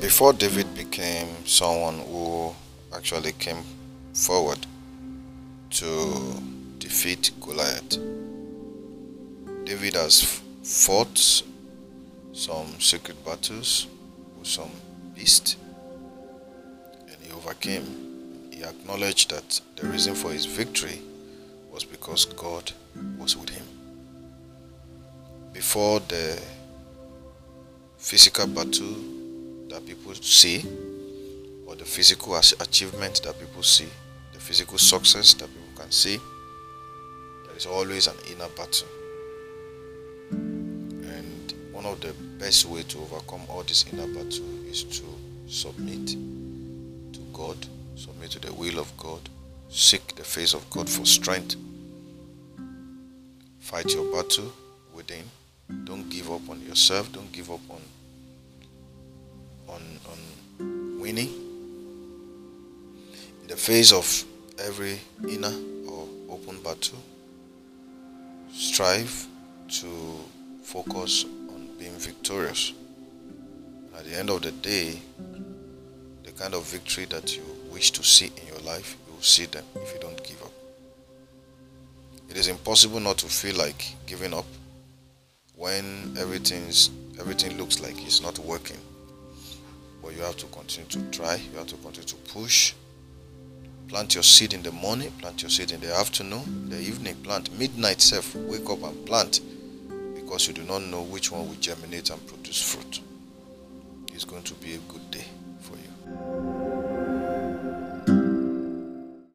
before David became someone who actually came forward to defeat Goliath, David has fought some secret battles with some beast and he overcame. He acknowledged that the reason for his victory was because God was with him. Before the physical battle that people see or the physical achievement that people see, the physical success that people can see, there is always an inner battle. And one of the best way to overcome all this inner battle is to submit to God, submit to the will of God, seek the face of God for strength. Fight your battle within. Don't give up on yourself. Don't give up on on on winning. In the face of every inner or open battle, strive to focus on being victorious. At the end of the day, the kind of victory that you wish to see in your life, you will see them if you don't give up. It is impossible not to feel like giving up when everything's everything looks like it's not working. But you have to continue to try, you have to continue to push. Plant your seed in the morning, plant your seed in the afternoon, in the evening, plant midnight self, wake up and plant because you do not know which one will germinate and produce fruit. It's going to be a good day.